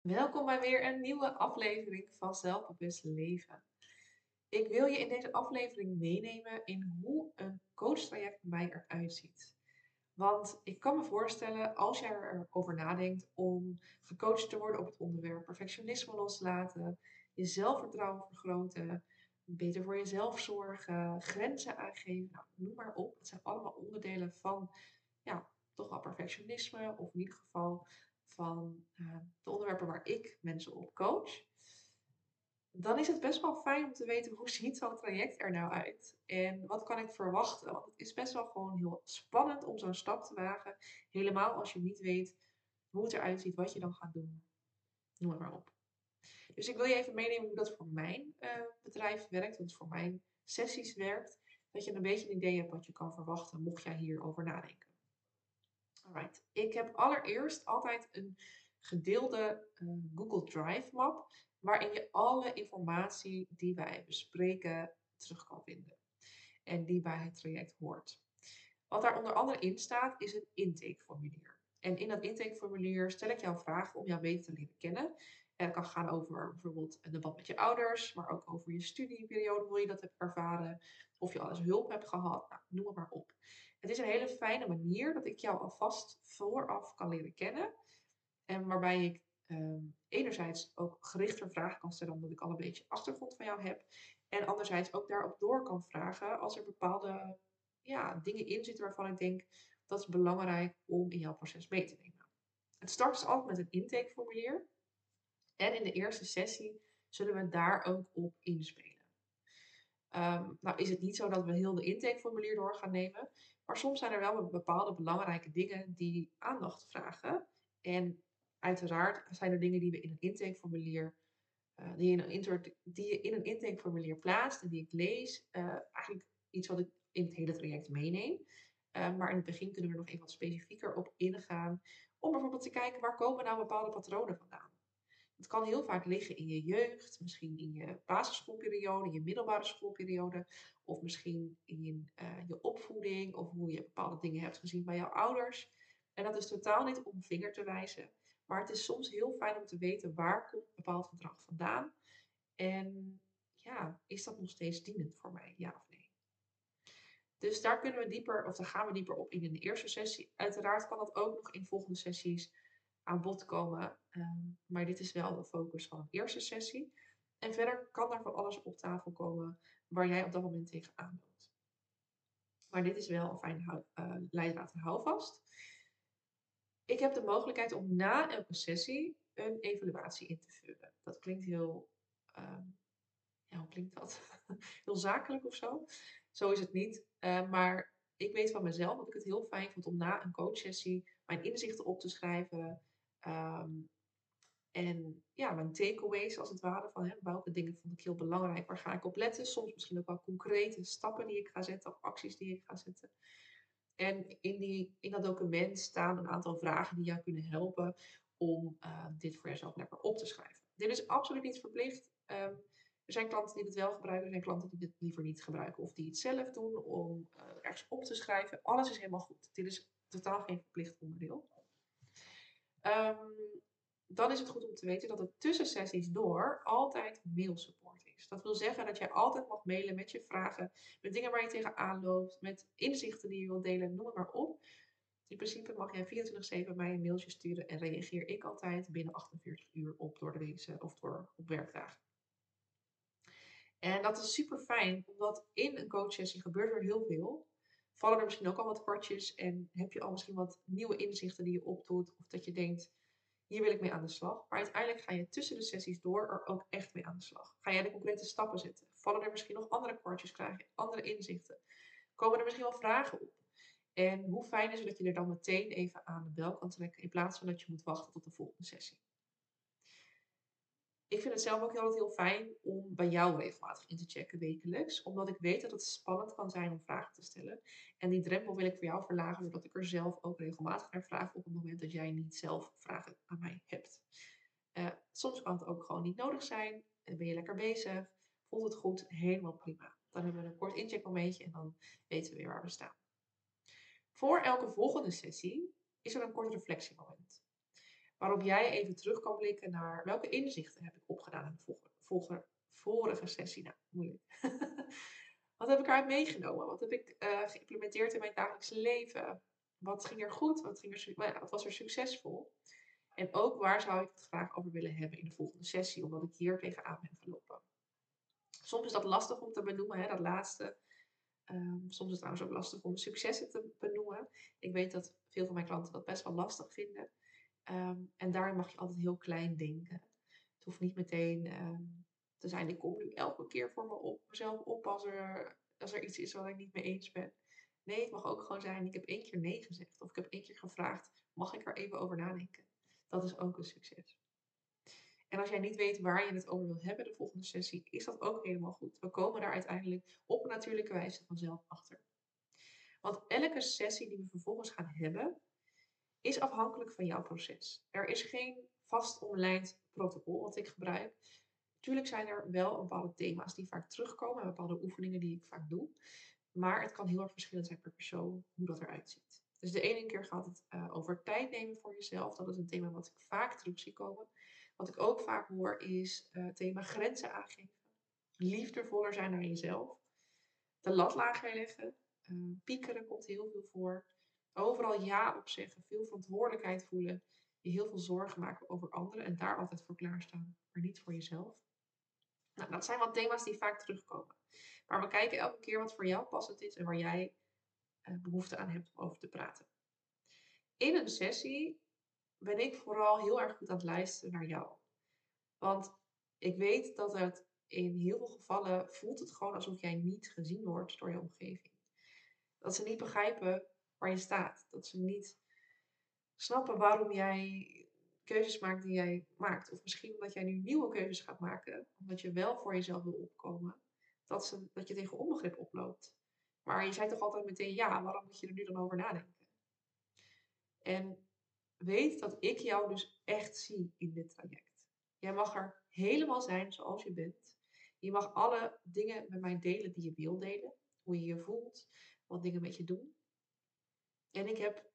Welkom bij weer een nieuwe aflevering van Zelfbewust Leven. Ik wil je in deze aflevering meenemen in hoe een coachtraject bij mij eruit ziet. Want ik kan me voorstellen, als jij erover nadenkt om gecoacht te worden op het onderwerp perfectionisme loslaten, je zelfvertrouwen vergroten, beter voor jezelf zorgen, grenzen aangeven, nou, noem maar op. Het zijn allemaal onderdelen van ja, toch wel perfectionisme, of in ieder geval van de waar ik mensen op coach, dan is het best wel fijn om te weten hoe ziet zo'n traject er nou uit en wat kan ik verwachten. Want het is best wel gewoon heel spannend om zo'n stap te wagen, helemaal als je niet weet hoe het eruit ziet, wat je dan gaat doen. Noem maar op. Dus ik wil je even meenemen hoe dat voor mijn uh, bedrijf werkt, hoe voor mijn sessies werkt. Dat je een beetje een idee hebt wat je kan verwachten, mocht jij hierover nadenken. Alright. Ik heb allereerst altijd een gedeelde uh, Google Drive map waarin je alle informatie die wij bespreken terug kan vinden en die bij het traject hoort. Wat daar onder andere in staat is een intakeformulier. En in dat intakeformulier stel ik jou vragen om jou beter te leren kennen. En dat kan gaan over bijvoorbeeld een debat met je ouders, maar ook over je studieperiode, hoe je dat hebt ervaren, of je alles hulp hebt gehad, nou, noem het maar op. Het is een hele fijne manier dat ik jou alvast vooraf kan leren kennen. En waarbij ik ehm, enerzijds ook gerichter vragen kan stellen, omdat ik al een beetje achtergrond van jou heb. En anderzijds ook daarop door kan vragen als er bepaalde ja, dingen in zitten waarvan ik denk dat is belangrijk om in jouw proces mee te nemen. Het start is altijd met een intakeformulier. En in de eerste sessie zullen we daar ook op inspelen. Um, nou is het niet zo dat we heel de intakeformulier door gaan nemen, maar soms zijn er wel bepaalde belangrijke dingen die aandacht vragen. En uiteraard zijn er dingen die we in een intakeformulier, uh, die, in je in een intakeformulier plaatst en die ik lees, uh, eigenlijk iets wat ik in het hele traject meeneem. Uh, maar in het begin kunnen we er nog even wat specifieker op ingaan. Om bijvoorbeeld te kijken waar komen nou bepaalde patronen vandaan. Het kan heel vaak liggen in je jeugd, misschien in je basisschoolperiode, je middelbare schoolperiode, of misschien in je opvoeding, of hoe je bepaalde dingen hebt gezien bij jouw ouders. En dat is totaal niet om vinger te wijzen, maar het is soms heel fijn om te weten waar komt een bepaald gedrag vandaan. En ja, is dat nog steeds dienend voor mij, ja of nee? Dus daar kunnen we dieper, of daar gaan we dieper op in in de eerste sessie. Uiteraard kan dat ook nog in volgende sessies aan bod komen. Ehm, maar dit is wel de focus van een eerste sessie. En verder kan er van alles op tafel komen waar jij op dat moment tegenaan loopt. Maar dit is wel een fijne uh, leidraad en houvast. Ik heb de mogelijkheid om na elke sessie een evaluatie in te vullen. Dat klinkt heel, uh, ja, hoe klinkt dat? heel zakelijk of zo. Zo is het niet. Uh, maar ik weet van mezelf dat ik het heel fijn vond om na een coachsessie mijn inzichten op te schrijven, Um, en ja, mijn takeaways als het ware van hè, welke dingen vond ik heel belangrijk, waar ga ik op letten. Soms misschien ook wel concrete stappen die ik ga zetten of acties die ik ga zetten. En in, die, in dat document staan een aantal vragen die jou kunnen helpen om uh, dit voor jezelf lekker op te schrijven. Dit is absoluut niet verplicht. Um, er zijn klanten die het wel gebruiken, er zijn klanten die het liever niet gebruiken of die het zelf doen om uh, ergens op te schrijven. Alles is helemaal goed. Dit is totaal geen verplicht onderdeel. Um, dan is het goed om te weten dat er tussen sessies door altijd mailsupport is. Dat wil zeggen dat jij altijd mag mailen met je vragen, met dingen waar je tegenaan loopt, met inzichten die je wilt delen, noem het maar op. In principe mag jij 24-7 mij een mailtje sturen en reageer ik altijd binnen 48 uur op door de week of door op werkdagen. En dat is super fijn, omdat in een coachsessie gebeurt er heel veel vallen er misschien ook al wat kwartjes en heb je al misschien wat nieuwe inzichten die je opdoet of dat je denkt, hier wil ik mee aan de slag. Maar uiteindelijk ga je tussen de sessies door er ook echt mee aan de slag. Ga jij de concrete stappen zetten? Vallen er misschien nog andere kwartjes, krijg je andere inzichten? Komen er misschien wel vragen op? En hoe fijn is het dat je er dan meteen even aan de bel kan trekken in plaats van dat je moet wachten tot de volgende sessie? Ik vind het zelf ook altijd heel fijn om bij jou regelmatig in te checken wekelijks. Omdat ik weet dat het spannend kan zijn om vragen te stellen. En die drempel wil ik voor jou verlagen, zodat ik er zelf ook regelmatig naar vraag op het moment dat jij niet zelf vragen aan mij hebt. Uh, soms kan het ook gewoon niet nodig zijn. En ben je lekker bezig. Voelt het goed? Helemaal prima. Dan hebben we een kort incheckmomentje en dan weten we weer waar we staan. Voor elke volgende sessie is er een kort reflectiemoment. Waarop jij even terug kan blikken naar welke inzichten heb ik opgedaan in de vorige, sessie. Nou, moeilijk. wat heb ik eruit meegenomen? Wat heb ik uh, geïmplementeerd in mijn dagelijkse leven? Wat ging er goed? Wat, ging er, wat was er succesvol? En ook waar zou ik het graag over willen hebben in de volgende sessie, omdat ik hier tegenaan ben gelopen. Soms is dat lastig om te benoemen, hè, dat laatste. Um, soms is het trouwens ook lastig om successen te benoemen. Ik weet dat veel van mijn klanten dat best wel lastig vinden. Um, en daar mag je altijd heel klein denken. Het hoeft niet meteen um, te zijn, ik kom nu elke keer voor me op, mezelf op als er, iets is wat ik niet mee eens ben. Nee, het mag ook gewoon zijn, ik heb één keer nee gezegd. Of ik heb één keer gevraagd, mag ik er even over nadenken? Dat is ook een succes. En als jij niet weet waar je het over wil hebben de volgende sessie, is dat ook helemaal goed. We komen daar uiteindelijk op natuurlijke wijze vanzelf achter. Want elke sessie die we vervolgens gaan hebben, is afhankelijk van jouw proces. Er is geen vast omlijnd protocol wat ik gebruik. Natuurlijk zijn er wel bepaalde thema's die vaak terugkomen, bepaalde oefeningen die ik vaak doe. Maar het kan heel erg verschillend zijn per persoon hoe dat eruit ziet. Dus de ene keer gaat het uh, over tijd nemen voor jezelf. Dat is een thema wat ik vaak terug zie komen. Wat ik ook vaak hoor is uh, het thema grenzen aangeven. Liefdevoller zijn naar jezelf. De lat lager leggen. Uh, piekeren komt heel veel voor. Overal ja op zeggen. Veel verantwoordelijkheid voelen. Je heel veel zorgen maken over anderen. En daar altijd voor klaarstaan. Maar niet voor jezelf. Nou, dat zijn wat thema's die vaak terugkomen. Maar we kijken elke keer wat voor jou passend is. En waar jij uh, behoefte aan hebt om over te praten. In een sessie ben ik vooral heel erg goed aan het luisteren naar jou. Want ik weet dat het in heel veel gevallen voelt het gewoon alsof jij niet gezien wordt door je omgeving. Dat ze niet begrijpen waar je staat. Dat ze niet snappen waarom jij keuzes maakt die jij maakt. Of misschien omdat jij nu nieuwe keuzes gaat maken, omdat je wel voor jezelf wil opkomen, dat, ze, dat je tegen onbegrip oploopt. Maar je zei toch altijd meteen ja, waarom moet je er nu dan over nadenken? En weet dat ik jou dus echt zie in dit traject. Jij mag er helemaal zijn zoals je bent. Je mag alle dingen met mij delen die je wil delen. Hoe je je voelt, wat dingen met je doen. En ik heb,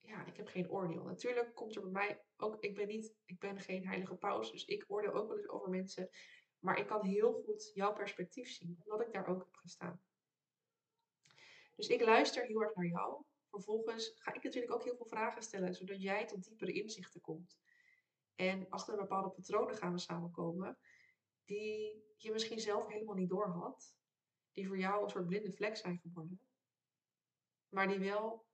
ja, ik heb geen oordeel. Natuurlijk komt er bij mij ook, ik ben niet, ik ben geen heilige paus, dus ik oordeel ook wel eens over mensen. Maar ik kan heel goed jouw perspectief zien, omdat ik daar ook heb gestaan. Dus ik luister heel erg naar jou. Vervolgens ga ik natuurlijk ook heel veel vragen stellen, zodat jij tot diepere inzichten komt. En achter bepaalde patronen gaan we samenkomen, die je misschien zelf helemaal niet door had. Die voor jou een soort blinde vlek zijn geworden. Maar die wel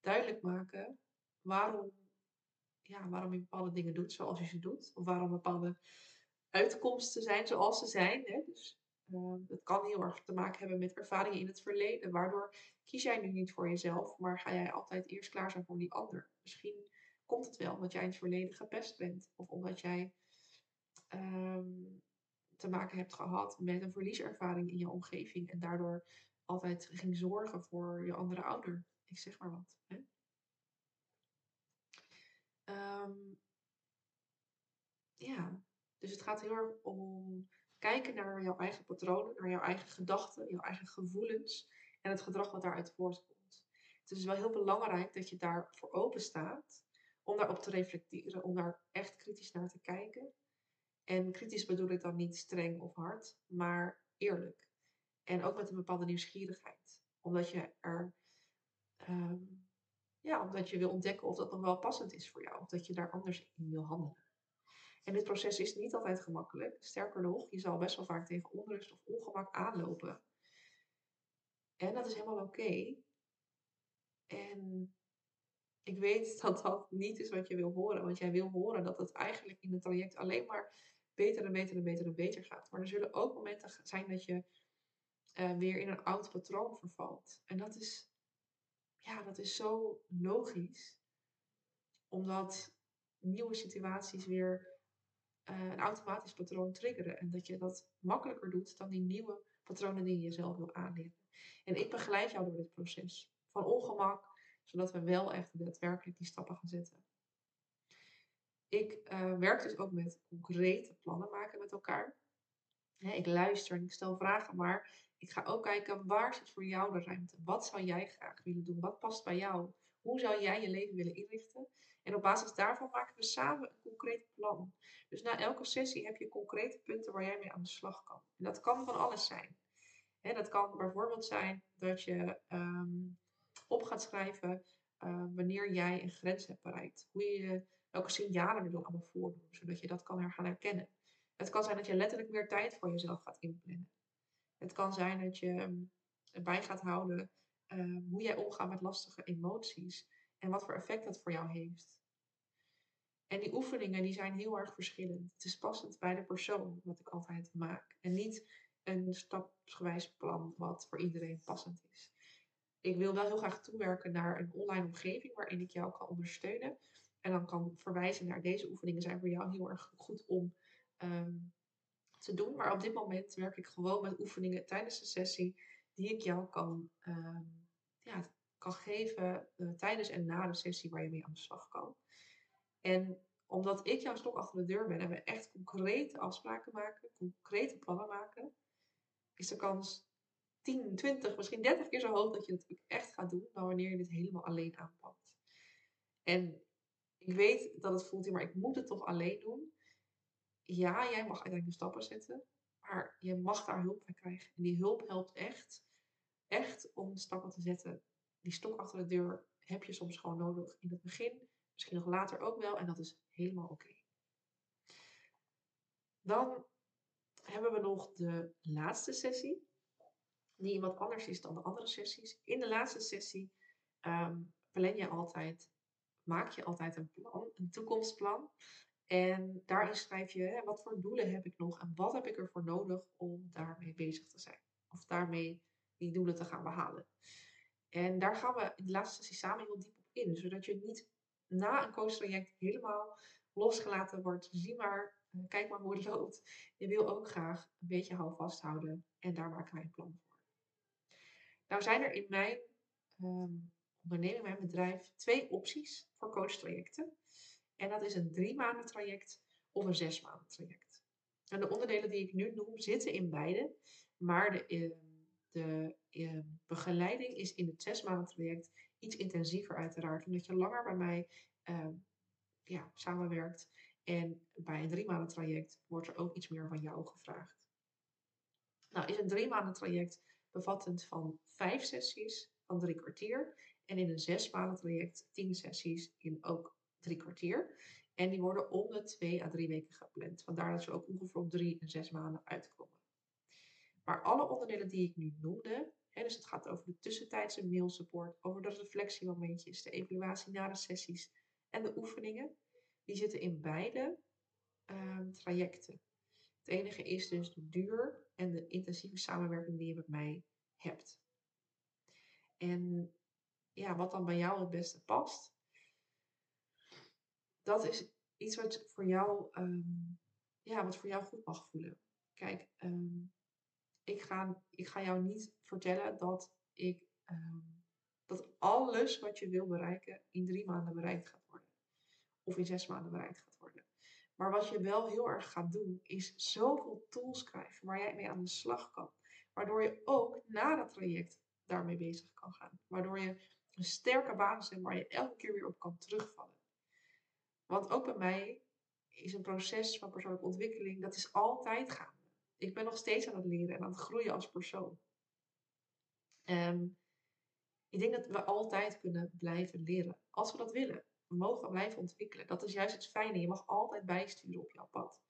duidelijk maken waarom, ja, waarom je bepaalde dingen doet zoals je ze doet. Of waarom bepaalde uitkomsten zijn zoals ze zijn. Hè? Dus uh, het kan heel erg te maken hebben met ervaringen in het verleden. Waardoor kies jij nu niet voor jezelf, maar ga jij altijd eerst klaar zijn voor die ander. Misschien komt het wel omdat jij in het verleden gepest bent. Of omdat jij um, te maken hebt gehad met een verlieservaring in je omgeving. En daardoor altijd ging zorgen voor je andere ouder. Ik zeg maar wat. Hè? Um, ja, dus het gaat heel erg om kijken naar jouw eigen patronen, naar jouw eigen gedachten, jouw eigen gevoelens en het gedrag wat daaruit voortkomt. Het is wel heel belangrijk dat je daarvoor open staat om daarop te reflecteren, om daar echt kritisch naar te kijken. En kritisch bedoel ik dan niet streng of hard, maar eerlijk. En ook met een bepaalde nieuwsgierigheid. Omdat je er, um, ja, omdat je wil ontdekken of dat nog wel passend is voor jou. Of dat je daar anders in wil handelen. En dit proces is niet altijd gemakkelijk. Sterker nog, je zal best wel vaak tegen onrust of ongemak aanlopen. En dat is helemaal oké. En ik weet dat dat niet is wat je wil horen. Want jij wil horen dat het eigenlijk in het traject alleen maar beter en beter en beter en beter gaat. Maar er zullen ook momenten zijn dat je uh, weer in een oud patroon vervalt. En dat is, ja, dat is zo logisch. Omdat nieuwe situaties weer uh, een automatisch patroon triggeren. En dat je dat makkelijker doet dan die nieuwe patronen die je jezelf wil aanleren. En ik begeleid jou door dit proces. Van ongemak, zodat we wel echt daadwerkelijk die stappen gaan zetten. Ik uh, werk dus ook met concrete plannen maken met elkaar. ik luister en ik stel vragen, maar ik ga ook kijken waar zit voor jou de ruimte. Wat zou jij graag willen doen? Wat past bij jou? Hoe zou jij je leven willen inrichten? En op basis daarvan maken we samen een concreet plan. Dus na elke sessie heb je concrete punten waar jij mee aan de slag kan. En dat kan van alles zijn. dat kan bijvoorbeeld zijn dat je ehm, op gaat schrijven uh, wanneer jij een grens hebt bereikt. Hoe je, welke signalen er dan allemaal voordoen, zodat je dat kan gaan herkennen. Het kan zijn dat je letterlijk meer tijd voor jezelf gaat inplannen. Het kan zijn dat je ehm, bij gaat houden uh, hoe jij omgaat met lastige emoties en wat voor effect dat voor jou heeft. En die oefeningen die zijn heel erg verschillend. Het is passend bij de persoon wat ik altijd maak. En niet een stapsgewijs plan wat voor iedereen passend is. Ik wil wel heel graag toewerken naar een online omgeving waarin ik jou kan ondersteunen. En dan kan verwijzen naar deze oefeningen zijn voor jou heel erg goed om ehm, te doen. Maar op dit moment werk ik gewoon met oefeningen tijdens de sessie die ik jou kan, ehm, ja, kan geven uh, tijdens en na de sessie waar je mee aan de slag kan. En omdat ik jouw stok achter de deur ben en we echt concrete afspraken maken, concrete plannen maken, is de kans 10, 20, misschien 30 keer zo hoog dat je het ook echt gaat doen dan wanneer je dit helemaal alleen aanpakt. En ik weet dat het voelt, maar ik moet het toch alleen doen. Ja, jij mag uiteindelijk de stappen zetten, maar je mag daar hulp bij krijgen. En die hulp helpt echt, echt om stappen te zetten. Die stok achter de deur heb je soms gewoon nodig in het begin, misschien nog later ook wel, en dat is helemaal oké. Dan hebben we nog de laatste sessie, die wat anders is dan de andere sessies. In de laatste sessie um, plan je altijd, maak je altijd een plan, een toekomstplan. En daarin schrijf je hè, wat voor doelen heb ik nog en wat heb ik ervoor nodig om daarmee bezig te zijn. Of daarmee die doelen te gaan behalen. En daar gaan we in de laatste sessie samen heel diep op in. Zodat je niet na een coachtraject helemaal losgelaten wordt. Zie maar, eh, kijk maar hoe het loopt. Je wil ook graag een beetje houvast houden. En daar maken wij een plan voor. Nou zijn er in mijn um, onderneming, mijn bedrijf, twee opties voor coachtrajecten. En dat is een drie maanden traject of een zes maanden traject. En de onderdelen die ik nu noem zitten in beide. Maar de, ehm, de ehm, begeleiding is in het zes maanden traject iets intensiever uiteraard. Omdat je langer bij mij ja, samenwerkt. En bij een drie maanden traject wordt er ook iets meer van jou gevraagd. Nou, is een drie maanden traject bevattend van vijf sessies van drie kwartier. En in een zes maanden traject tien sessies in ook drie kwartier. En die worden om de twee à drie weken gepland. Vandaar dat ze ook ongeveer op drie en zes maanden uitkomen. Maar alle onderdelen die ik nu noemde, hè, dus het gaat over de tussentijdse mailsupport, over de reflectiemomentjes, de evaluatie na de sessies en de oefeningen, die zitten in beide ehm, trajecten. Het enige is dus de duur en de intensieve samenwerking die je met mij hebt. En ja, wat dan bij jou het beste past, dat is iets wat voor jou, ehm, ja, wat voor jou goed mag voelen. Kijk, ehm, ik, ga, ik ga jou niet vertellen dat ik ehm, dat alles wat je wil bereiken in drie maanden bereikt gaat worden. Of in zes maanden bereikt gaat worden. Maar wat je wel heel erg gaat doen, is zoveel tools krijgen waar jij mee aan de slag kan. Waardoor je ook na dat traject daarmee bezig kan gaan. Waardoor je een sterke basis hebt waar je elke keer weer op kan terugvallen. Want ook bij mij is een proces van persoonlijke ontwikkeling, dat is altijd gaande. Ik ben nog steeds aan het leren en aan het groeien als persoon. Um, ik denk dat we altijd kunnen blijven leren, als we dat willen. We mogen blijven ontwikkelen. Dat is juist het fijne. Je mag altijd bijsturen op jouw pad.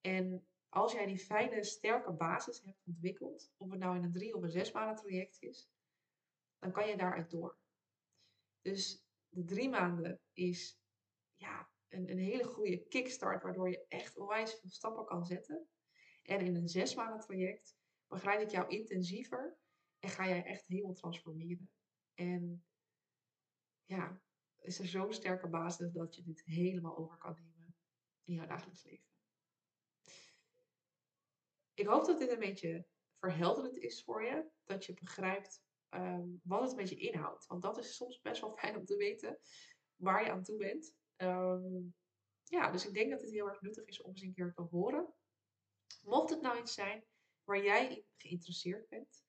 En als jij die fijne, sterke basis hebt ontwikkeld, of het nou in een drie of een zes maanden traject is, dan kan je daaruit door. Dus de drie maanden is ja, een, een hele goede kickstart, waardoor je echt onwijs veel stappen kan zetten. En in een zes maanden traject begeleid ik jou intensiever en ga jij echt helemaal transformeren. En ja, is er zo'n sterke basis dat je dit helemaal over kan nemen in jouw dagelijks leven. Ik hoop dat dit een beetje verhelderend is voor je. Dat je begrijpt ehm, wat het met je inhoudt. Want dat is soms best wel fijn om te weten waar je aan toe bent. Ehm, ja, dus ik denk dat het heel erg nuttig is om eens een keer te horen. Mocht het nou iets zijn waar jij in geïnteresseerd bent,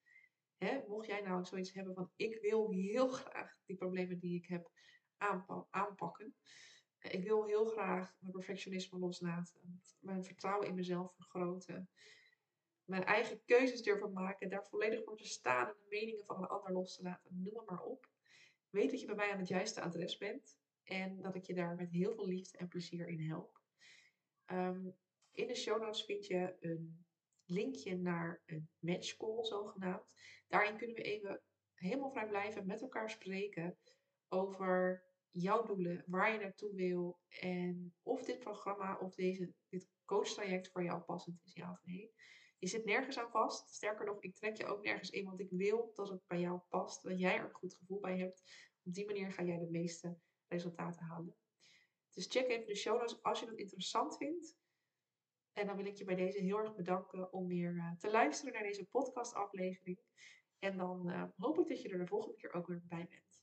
Hè, mocht jij nou zoiets hebben van ik wil heel graag die problemen die ik heb aanpakken. Ik wil heel graag mijn perfectionisme loslaten, mijn vertrouwen in mezelf vergroten, mijn eigen keuzes durven maken, daar volledig voor te staan en de meningen van een ander los te laten. Noem maar op. Weet dat je bij mij aan het juiste adres bent en dat ik je daar met heel veel liefde en plezier in help. Ehm, in de show notes vind je een linkje naar een matchcall zogenaamd. Daarin kunnen we even helemaal vrij blijven met elkaar spreken over jouw doelen, waar je naartoe wil en of dit programma of deze, dit coachtraject voor jou passend is, ja of nee. Je zit nergens aan vast. Sterker nog, ik trek je ook nergens in, want ik wil dat het bij jou past, dat jij er een goed gevoel bij hebt. Op die manier ga jij de meeste resultaten halen. Dus check even de show notes als je het interessant vindt. En dan wil ik je bij deze heel erg bedanken om weer eh, te luisteren naar deze podcastaflevering. En dan uh, hoop ik dat je er de volgende keer ook weer bij bent.